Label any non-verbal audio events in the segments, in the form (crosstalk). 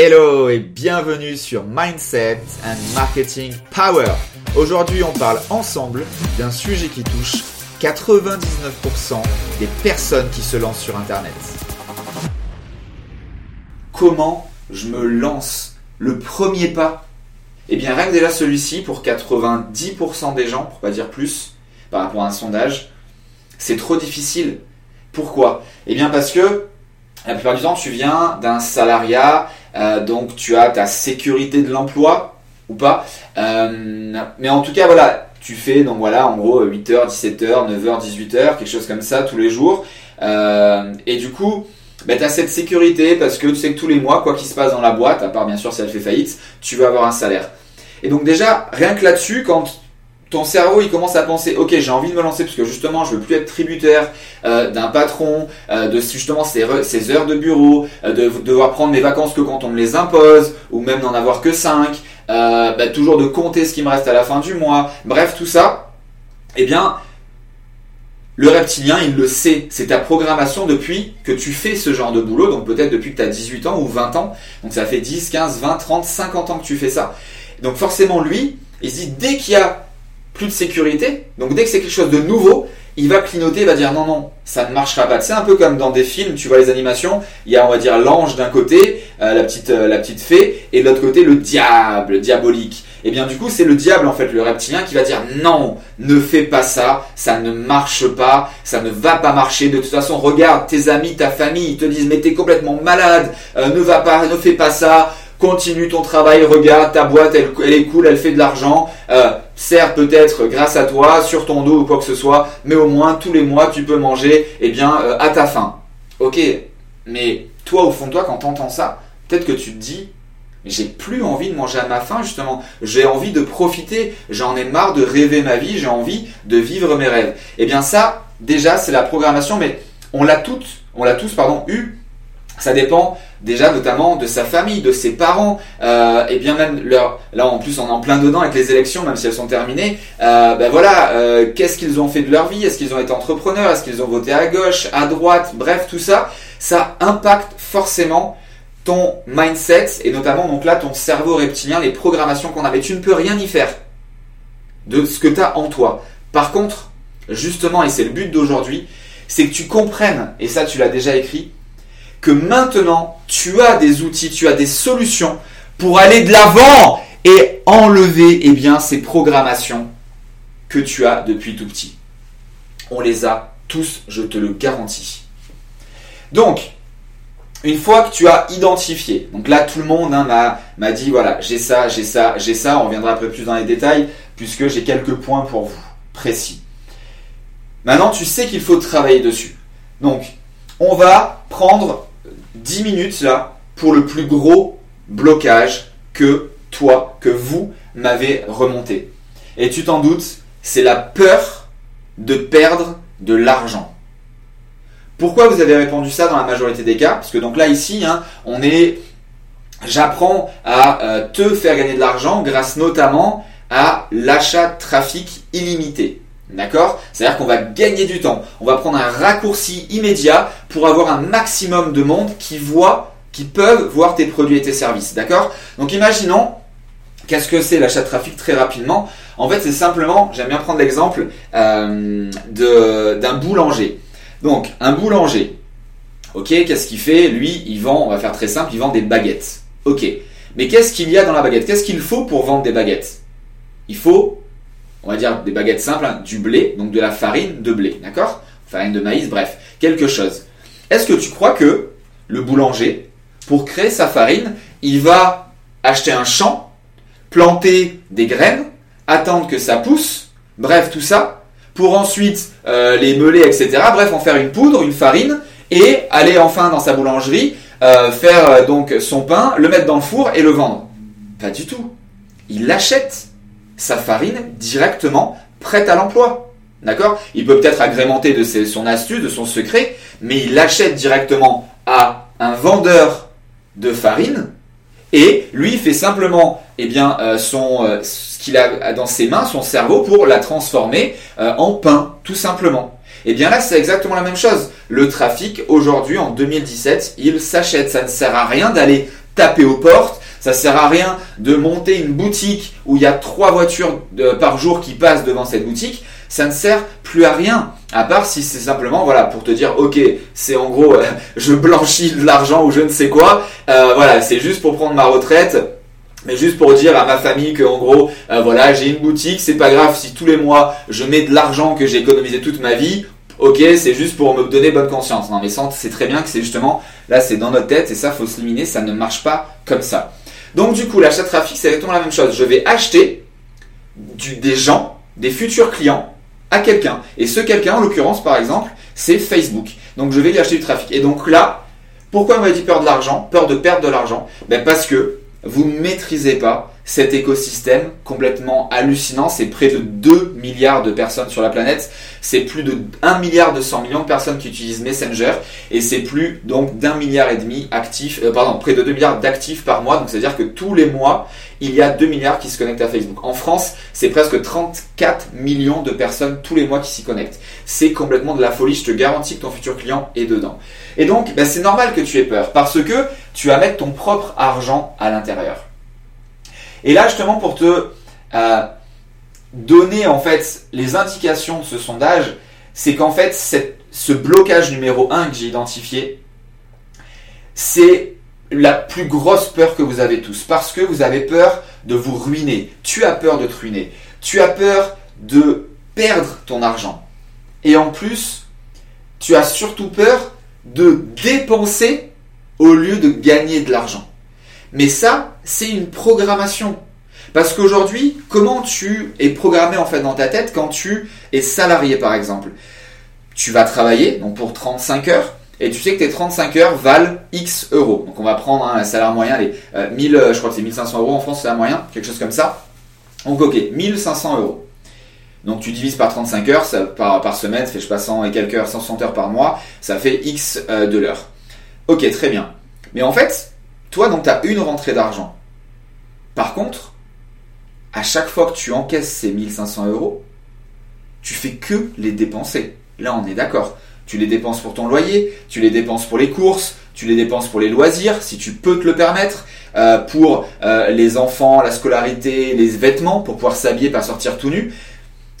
Hello et bienvenue sur Mindset and Marketing Power. Aujourd'hui, on parle ensemble d'un sujet qui touche 99% des personnes qui se lancent sur Internet. Comment je me lance Le premier pas? Eh bien, rien que déjà celui-ci, pour 90% des gens, pour pas dire plus, par rapport à un sondage, c'est trop difficile. Pourquoi? Eh bien, parce que la plupart du temps, tu viens d'un salariat, euh, donc tu as ta sécurité de l'emploi ou pas. Euh, mais en tout cas, voilà, tu fais donc voilà, en gros 8h, 17h, 9h, 18h, quelque chose comme ça tous les jours. Euh, et du coup, bah, tu as cette sécurité parce que tu sais que tous les mois, quoi qu'il se passe dans la boîte, à part bien sûr si elle fait faillite, tu vas avoir un salaire. Et donc déjà, rien que là-dessus, quand ton cerveau il commence à penser ok j'ai envie de me lancer parce que justement je veux plus être tributaire euh, d'un patron euh, de justement ces, heures de bureau euh, de, devoir prendre mes vacances que quand on me les impose ou même n'en avoir que 5 bah, toujours de compter ce qui me reste à la fin du mois bref tout ça eh bien le reptilien, il le sait. C'est ta programmation depuis que tu fais ce genre de boulot. Donc peut-être depuis que tu as 18 ans ou 20 ans. Donc ça fait 10, 15, 20, 30, 50 ans que tu fais ça. Donc forcément, lui, il se dit, dès qu'il y a plus de sécurité. Donc dès que c'est quelque chose de nouveau, il va clignoter, il va dire non, non, ça ne marchera pas. C'est un peu comme dans des films, tu vois les animations, il y a on va dire l'ange d'un côté, euh, la, petite, euh, la petite fée, et de l'autre côté le diable, diabolique. Et eh bien du coup c'est le diable en fait, le reptilien, qui va dire non, ne fais pas ça, ça ne marche pas, ça ne va pas marcher. De toute façon, regarde tes amis, ta famille, ils te disent mais t'es complètement malade, euh, ne va pas, ne fais pas ça continue ton travail, regarde ta boîte, elle, est cool, elle fait de l'argent, euh, peut-être grâce à toi, sur ton dos ou quoi que ce soit, mais au moins tous les mois tu peux manger eh bien, euh, à ta faim. Ok, mais toi au fond de toi quand tu entends ça, peut-être que tu te dis, j'ai plus envie de manger à ma faim justement, j'ai envie de profiter, j'en ai marre de rêver ma vie, j'ai envie de vivre mes rêves. Eh bien ça, déjà c'est la programmation, mais on l'a toutes, on l'a tous pardon, eu ça dépend déjà notamment de sa famille, de ses parents, euh, et bien même leur, là en plus on est en plein dedans avec les élections, même si elles sont terminées. Euh, ben voilà, euh, qu'est-ce qu'ils ont fait de leur vie? Est-ce qu'ils ont été entrepreneurs? Est-ce qu'ils ont voté à gauche, à droite? Bref, tout ça, ça impacte forcément ton mindset et notamment donc là ton cerveau reptilien, les programmations qu'on avait. Tu ne peux rien y faire de ce que tu as en toi. Par contre, justement, et c'est le but d'aujourd'hui, c'est que tu comprennes, et ça tu l'as déjà écrit, que maintenant tu as des outils, tu as des solutions pour aller de l'avant et enlever eh bien, ces programmations que tu as depuis tout petit. On les a tous, je te le garantis. Donc, une fois que tu as identifié, donc là tout le monde hein, m'a dit voilà, j'ai ça, j'ai ça, j'ai ça, on reviendra peu plus dans les détails puisque j'ai quelques points pour vous, précis. Maintenant, tu sais qu'il faut travailler dessus. Donc, on va prendre 10 minutes là pour le plus gros blocage que toi, que vous m'avez remonté. Et tu t'en doutes, c'est la peur de perdre de l'argent. Pourquoi vous avez répondu ça dans la majorité des cas? Parce que donc là ici, hein, on est, j'apprends à euh, te faire gagner de l'argent grâce notamment à l'achat de trafic illimité. D'accord? C'est-à-dire qu'on va gagner du temps. On va prendre un raccourci immédiat pour avoir un maximum de monde qui voit, qui peuvent voir tes produits et tes services. D'accord? Donc imaginons, qu'est-ce que c'est l'achat de trafic très rapidement En fait, c'est simplement, j'aime bien prendre l'exemple euh, d'un boulanger. Donc, un boulanger, ok, qu'est-ce qu'il fait? Lui, il vend, on va faire très simple, il vend des baguettes. Ok. Mais qu'est-ce qu'il y a dans la baguette? Qu'est-ce qu'il faut pour vendre des baguettes? Il faut on va dire des baguettes simples, hein, du blé, donc de la farine de blé, d'accord? Farine de maïs, bref, quelque chose. Est-ce que tu crois que le boulanger, pour créer sa farine, il va acheter un champ, planter des graines, attendre que ça pousse, bref, tout ça, pour ensuite euh, les meuler, etc. Bref, en faire une poudre, une farine, et aller enfin dans sa boulangerie, euh, faire euh, donc son pain, le mettre dans le four et le vendre? Pas du tout. Il l'achète sa farine directement prête à l'emploi. D'accord? Il peut peut-être agrémenter de son astuce, de son secret, mais il l'achète directement à un vendeur de farine et lui fait simplement eh bien, euh, euh, ce qu'il a dans ses mains, son cerveau, pour la transformer euh, en pain, tout simplement. Et eh bien là, c'est exactement la même chose. Le trafic, aujourd'hui, en 2017, il s'achète. Ça ne sert à rien d'aller taper aux portes. Ça sert à rien de monter une boutique où il y a trois voitures par jour qui passent devant cette boutique. Ça ne sert plus à rien. À part si c'est simplement voilà pour te dire ok c'est en gros je blanchis de l'argent ou je ne sais quoi. Euh, voilà c'est juste pour prendre ma retraite mais juste pour dire à ma famille que en gros, euh, voilà, j'ai une boutique, c'est pas grave si tous les mois je mets de l'argent que j'ai économisé toute ma vie. Ok, c'est juste pour me donner bonne conscience. Non, mais c'est très bien que c'est justement là, c'est dans notre tête et ça faut se limiter. Ça ne marche pas comme ça. Donc du coup, l'achat de trafic, c'est exactement la même chose. Je vais acheter des gens, des futurs clients à quelqu'un. Et ce quelqu'un, en l'occurrence, par exemple, c'est Facebook. Donc je vais lui acheter du trafic. Et donc là, pourquoi on m'a dit peur de l'argent, peur de perdre de l'argent? Ben parce que vous ne maîtrisez pas cet écosystème complètement hallucinant. C'est près de 2 milliards de personnes sur la planète. C'est plus de 1 milliard de 100 millions de personnes qui utilisent Messenger. Et c'est plus donc d'un milliard et demi actifs, euh, pardon, près de 2 milliards d'actifs par mois. Donc c'est-à-dire que tous les mois, il y a 2 milliards qui se connectent à Facebook. En France, c'est presque 34 millions de personnes tous les mois qui s'y connectent. C'est complètement de la folie. Je te garantis que ton futur client est dedans. Et donc, ben, c'est normal que tu aies peur parce que tu vas mettre ton propre argent à l'intérieur. Et là, justement, pour te euh, donner en fait les indications de ce sondage, c'est qu'en fait, ce blocage numéro 1 que j'ai identifié, c'est la plus grosse peur que vous avez tous. Parce que vous avez peur de vous ruiner. Tu as peur de te ruiner. Tu as peur de perdre ton argent. Et en plus, tu as surtout peur de dépenser au lieu de gagner de l'argent. Mais ça, c'est une programmation. Parce qu'aujourd'hui, comment tu es programmé en dans ta tête quand tu es salarié par exemple? Tu vas travailler donc pour 35 heures et tu sais que tes 35 heures valent X euros. Donc on va prendre un salaire moyen, les 1000, euh, je crois que c'est 1500 euros en France, salaire moyen, quelque chose comme ça. Donc ok, 1500 euros. Donc tu divises par 35 heures par, semaine, ça fait je sais pas 100 et quelques heures, 160 heures par mois, ça fait X euh, de l'heure. Ok, très bien. Mais en fait, toi donc tu as une rentrée d'argent. Par contre, à chaque fois que tu encaisses ces 1500 euros, tu fais que les dépenser. Là, on est d'accord. Tu les dépenses pour ton loyer, tu les dépenses pour les courses, tu les dépenses pour les loisirs, si tu peux te le permettre, euh, pour euh, les enfants, la scolarité, les vêtements, pour pouvoir s'habiller, pas sortir tout nu.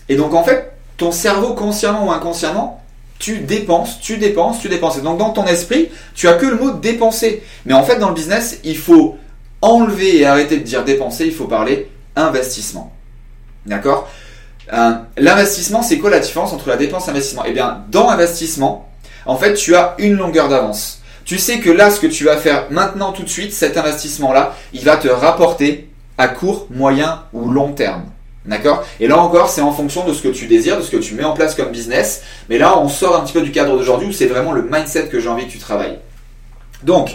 Et donc, en fait, ton cerveau, consciemment ou inconsciemment, tu dépenses, tu dépenses, tu dépenses. Et donc, dans ton esprit, tu as que le mot dépenser. Mais en fait, dans le business, il faut enlever et arrêter de dire dépenser, il faut parler investissement. D'accord? Euh, L'investissement, c'est quoi la différence entre la dépense et l'investissement? Eh bien, dans investissement, en fait, tu as une longueur d'avance. Tu sais que là, ce que tu vas faire maintenant, tout de suite, cet investissement-là, il va te rapporter à court, moyen ou long terme. D'accord? Et là encore, c'est en fonction de ce que tu désires, de ce que tu mets en place comme business. Mais là, on sort un petit peu du cadre d'aujourd'hui où c'est vraiment le mindset que j'ai envie que tu travailles. Donc,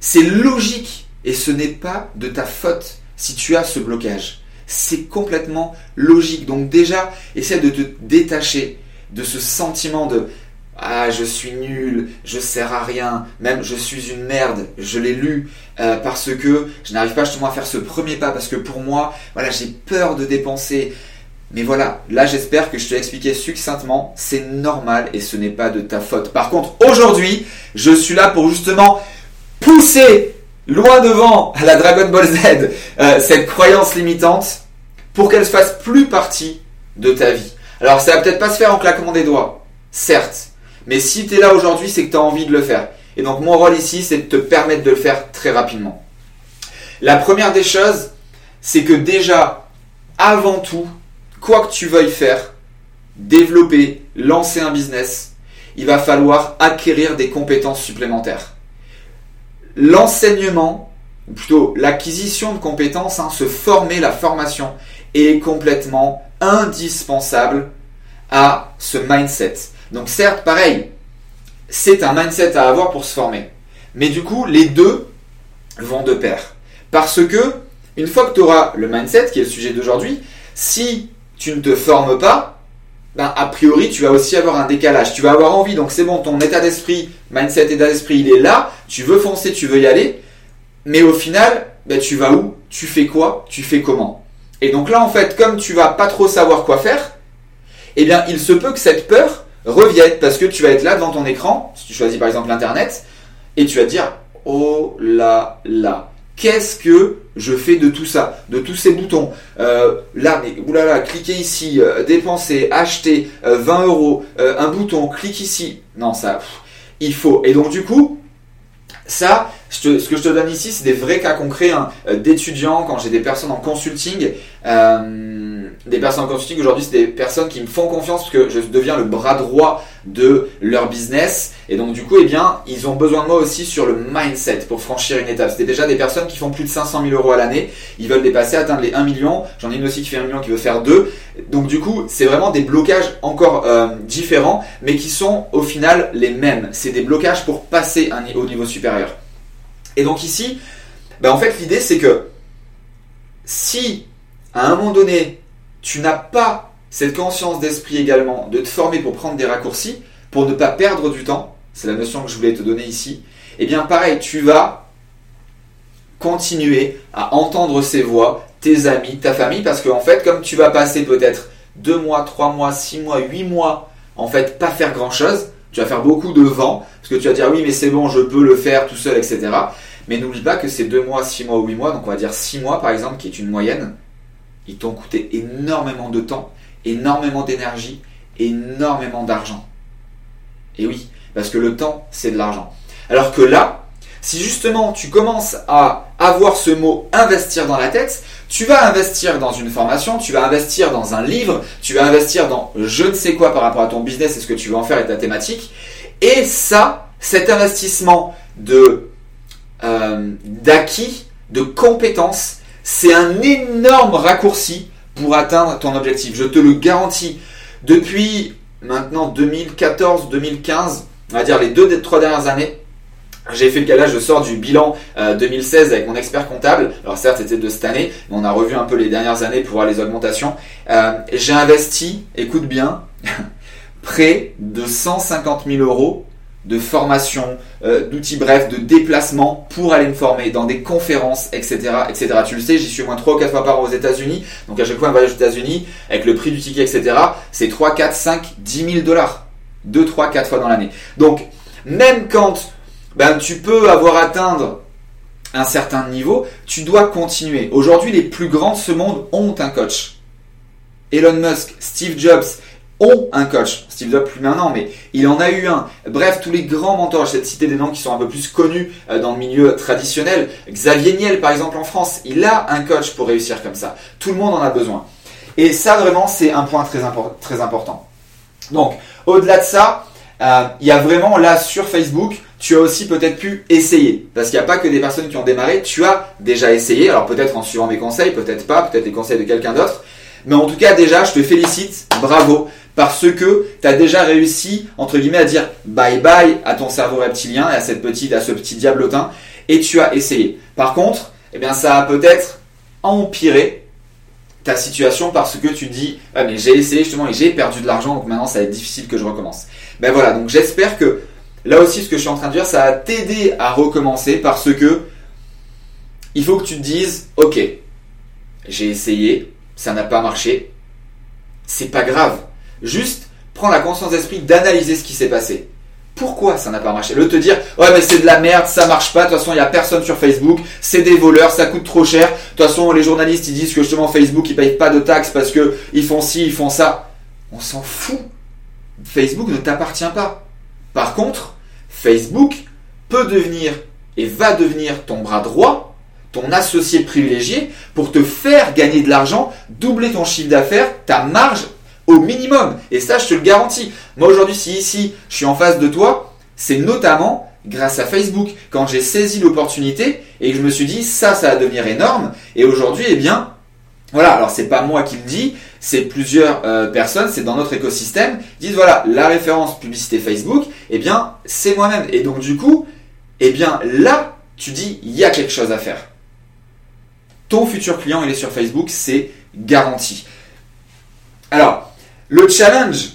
c'est logique et ce n'est pas de ta faute si tu as ce blocage. C'est complètement logique. Donc déjà, essaie de te détacher de ce sentiment de ah je suis nul, je sers à rien, même je suis une merde, je l'ai lu euh, parce que je n'arrive pas justement à faire ce premier pas parce que pour moi, voilà, j'ai peur de dépenser. Mais voilà, là j'espère que je te l'ai expliqué succinctement, c'est normal et ce n'est pas de ta faute. Par contre, aujourd'hui, je suis là pour justement pousser loin devant (laughs) la Dragon Ball Z, euh, cette croyance limitante, pour qu'elle ne fasse plus partie de ta vie. Alors ça va peut-être pas se faire en claquement des doigts, certes, mais si tu es là aujourd'hui, c'est que tu as envie de le faire. Et donc mon rôle ici, c'est de te permettre de le faire très rapidement. La première des choses, c'est que déjà, avant tout, quoi que tu veuilles faire, développer, lancer un business, il va falloir acquérir des compétences supplémentaires l'enseignement, ou plutôt l'acquisition de compétences, hein, se former, la formation, est complètement indispensable à ce mindset. Donc certes, pareil, c'est un mindset à avoir pour se former. Mais du coup, les deux vont de pair. Parce que, une fois que tu auras le mindset, qui est le sujet d'aujourd'hui, si tu ne te formes pas, ben, a priori, tu vas aussi avoir un décalage. Tu vas avoir envie, donc c'est bon, ton état d'esprit, mindset, état d'esprit, il est là, tu veux foncer, tu veux y aller, mais au final, ben, tu vas où? Tu fais quoi? Tu fais comment? Et donc là, en fait, comme tu vas pas trop savoir quoi faire, eh bien, il se peut que cette peur revienne, parce que tu vas être là devant ton écran, si tu choisis par exemple l'Internet, et tu vas te dire, oh là là, qu'est-ce que je fais de tout ça, de tous ces boutons euh, Là, mais oulala, cliquez ici, euh, dépenser, acheter, 20 euros, un bouton, clique ici. Non, ça, il faut. Et donc du coup, ça, ce que je te donne ici, c'est des vrais cas concrets hein, d'étudiants, quand j'ai des personnes en consulting. Euh, des personnes en consulting aujourd'hui, c'est des personnes qui me font confiance parce que je deviens le bras droit de leur business. Et donc, du coup, eh bien, ils ont besoin de moi aussi sur le mindset pour franchir une étape. C'était déjà des personnes qui font plus de 500 000 euros à l'année. Ils veulent dépasser, atteindre les 1 million. J'en ai une aussi qui fait 1 million, qui veut faire 2. Donc, du coup, c'est vraiment des blocages encore euh, différents, mais qui sont au final les mêmes. C'est des blocages pour passer au niveau supérieur. Et donc ici, ben, en fait, l'idée, c'est que si à un moment donné, tu n'as pas cette conscience d'esprit également de te former pour prendre des raccourcis, pour ne pas perdre du temps, c'est la notion que je voulais te donner ici, et eh bien pareil, tu vas continuer à entendre ces voix, tes amis, ta famille, parce qu'en fait, comme tu vas passer peut-être 2 mois, 3 mois, 6 mois, 8 mois, en fait, pas faire grand-chose, tu vas faire beaucoup de vent, parce que tu vas dire oui, mais c'est bon, je peux le faire tout seul, etc. Mais n'oublie pas que c'est 2 mois, 6 mois ou 8 mois, donc on va dire 6 mois par exemple, qui est une moyenne, ils t'ont coûté énormément de temps, énormément d'énergie, énormément d'argent. Et oui, parce que le temps, c'est de l'argent. Alors que là, si justement tu commences à avoir ce mot investir dans la tête, tu vas investir dans une formation, tu vas investir dans un livre, tu vas investir dans je ne sais quoi par rapport à ton business et ce que tu veux en faire et ta thématique. Et ça, cet investissement euh, d'acquis, de compétences, c'est un énorme raccourci pour atteindre ton objectif. Je te le garantis. Depuis maintenant 2014-2015, on va dire les deux, trois dernières années, j'ai fait le calage, je sors du bilan 2016 euh, avec mon expert comptable. Alors certes, c'était de cette année, mais on a revu un peu les dernières années pour voir les augmentations. Euh, j'ai investi, écoute bien, (laughs) près de 150 000 euros de formation, euh, d'outils bref, de déplacement pour aller me former dans des conférences, etc. etc. Tu le sais, j'y suis au moins 3 ou 4 fois par an aux États-Unis. Donc à chaque fois un voyage aux États-Unis, avec le prix du ticket, etc., c'est 3, 4, 5, 10 000 dollars. 2, 3, 4 fois dans l'année. Donc, même quand ben, tu peux avoir atteindre un certain niveau, tu dois continuer. Aujourd'hui, les plus grands de ce monde ont un coach. Elon Musk, Steve Jobs, ont un coach. Steve Jobs plus maintenant, mais il en a eu un. Bref, tous les grands mentors, j'ai cité des noms qui sont un peu plus connus euh, dans le milieu traditionnel. Xavier Niel, par exemple, en France, il a un coach pour réussir comme ça. Tout le monde en a besoin. Et ça, vraiment, c'est un point très, très important. Donc, au-delà de ça, euh, il y a vraiment là sur Facebook, tu as aussi peut-être pu essayer. Parce qu'il n'y a pas que des personnes qui ont démarré, tu as déjà essayé. Alors peut-être en suivant mes conseils, peut-être pas, peut-être les conseils de quelqu'un d'autre. Mais en tout cas, déjà, je te félicite, bravo parce que tu as déjà réussi, entre guillemets, à dire bye bye à ton cerveau reptilien et à, cette petite, à ce petit diablotin, et tu as essayé. Par contre, eh bien, ça a peut-être empiré ta situation parce que tu dis ah, mais j'ai essayé justement et j'ai perdu de l'argent donc maintenant ça va être difficile que je recommence. Ben voilà, donc j'espère que là aussi ce que je suis en train de dire ça va t'aider à recommencer parce que il faut que tu te dises ok, j'ai essayé, ça n'a pas marché, c'est pas grave. Juste, prends la conscience d'esprit d'analyser ce qui s'est passé. Pourquoi ça n'a pas marché? Le te dire, ouais mais c'est de la merde, ça marche pas, de toute façon il n'y a personne sur Facebook, c'est des voleurs, ça coûte trop cher, de toute façon les journalistes ils disent que justement Facebook ils payent pas de taxes parce que ils font ci, ils font ça. On s'en fout. Facebook ne t'appartient pas. Par contre, Facebook peut devenir et va devenir ton bras droit, ton associé privilégié pour te faire gagner de l'argent, doubler ton chiffre d'affaires, ta marge minimum. Et ça, je te le garantis. Moi, aujourd'hui, si ici, je suis en face de toi, c'est notamment grâce à Facebook. Quand j'ai saisi l'opportunité et que je me suis dit, ça, ça va devenir énorme. Et aujourd'hui, eh bien, voilà, alors c'est pas moi qui le dis, c'est plusieurs euh, personnes, c'est dans notre écosystème, disent voilà, la référence publicité Facebook, eh bien, c'est moi-même. Et donc du coup, eh bien là, tu dis, il y a quelque chose à faire. Ton futur client, il est sur Facebook, c'est garanti. Alors, le challenge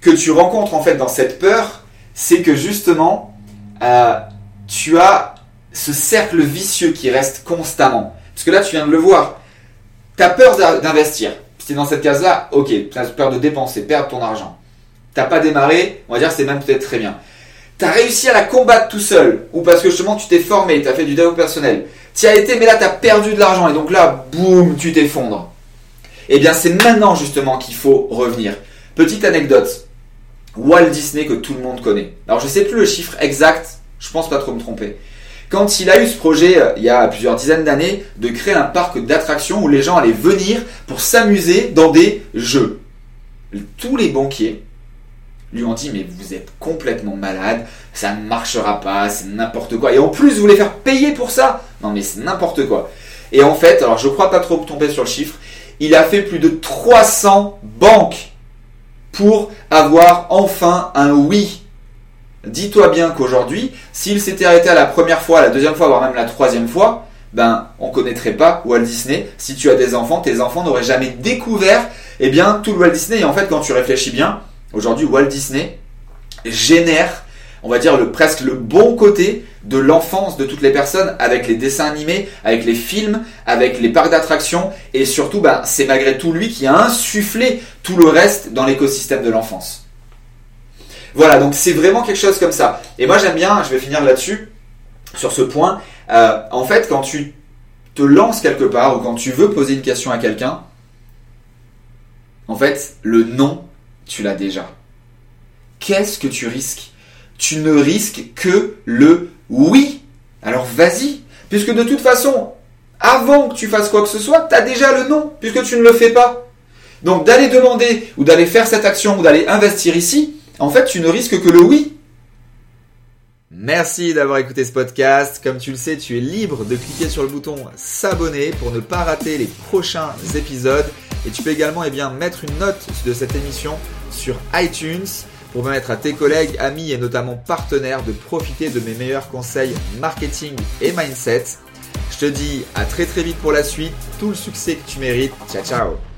que tu rencontres en fait dans cette peur, c'est que justement, euh, tu as ce cercle vicieux qui reste constamment. Parce que là, tu viens de le voir. Tu as peur d'investir. Si dans cette case-là, ok, tu as peur de dépenser, perdre ton argent. Tu n'as pas démarré, on va dire c'est même peut-être très bien. tu as réussi à la combattre tout seul, ou parce que justement tu t'es formé, tu as fait du développement personnel, tu as été, mais là tu as perdu de l'argent, et donc là, boum, tu t'effondres. Eh bien c'est maintenant justement qu'il faut revenir. Petite anecdote, Walt Disney que tout le monde connaît. Alors je sais plus le chiffre exact, je pense pas trop me tromper. Quand il a eu ce projet, euh, il y a plusieurs dizaines d'années, de créer un parc d'attractions où les gens allaient venir pour s'amuser dans des jeux. Tous les banquiers lui ont dit mais vous êtes complètement malade, ça ne marchera pas, c'est n'importe quoi. Et en plus vous voulez faire payer pour ça? Non mais c'est n'importe quoi. Et en fait, alors je crois pas trop tomber sur le chiffre, il a fait plus de 300 banques pour avoir enfin un oui. Dis-toi bien qu'aujourd'hui, s'il s'était arrêté à la première fois, la deuxième fois, voire même la troisième fois, ben on connaîtrait pas Walt Disney. Si tu as des enfants, tes enfants n'auraient jamais découvert eh bien tout le Walt Disney. Et en fait, quand tu réfléchis bien, Aujourd'hui, Walt Disney génère, on va dire, le, presque le bon côté de l'enfance de toutes les personnes avec les dessins animés, avec les films, avec les parcs d'attractions et surtout, bah, c'est malgré tout lui qui a insufflé tout le reste dans l'écosystème de l'enfance. Voilà, donc c'est vraiment quelque chose comme ça. Et moi j'aime bien, je vais finir là-dessus, sur ce point. Euh, en fait, quand tu te lances quelque part ou quand tu veux poser une question à quelqu'un, en fait, le non tu l'as déjà. Qu'est-ce que tu risques Tu ne risques que le oui. Alors vas-y, puisque de toute façon, avant que tu fasses quoi que ce soit, tu as déjà le non, puisque tu ne le fais pas. Donc d'aller demander, ou d'aller faire cette action, ou d'aller investir ici, en fait, tu ne risques que le oui. Merci d'avoir écouté ce podcast. Comme tu le sais, tu es libre de cliquer sur le bouton s'abonner pour ne pas rater les prochains épisodes. Et tu peux également eh bien, mettre une note de cette émission sur iTunes pour permettre à tes collègues, amis et notamment partenaires de profiter de mes meilleurs conseils marketing et mindset. Je te dis à très très vite pour la suite, tout le succès que tu mérites. Ciao ciao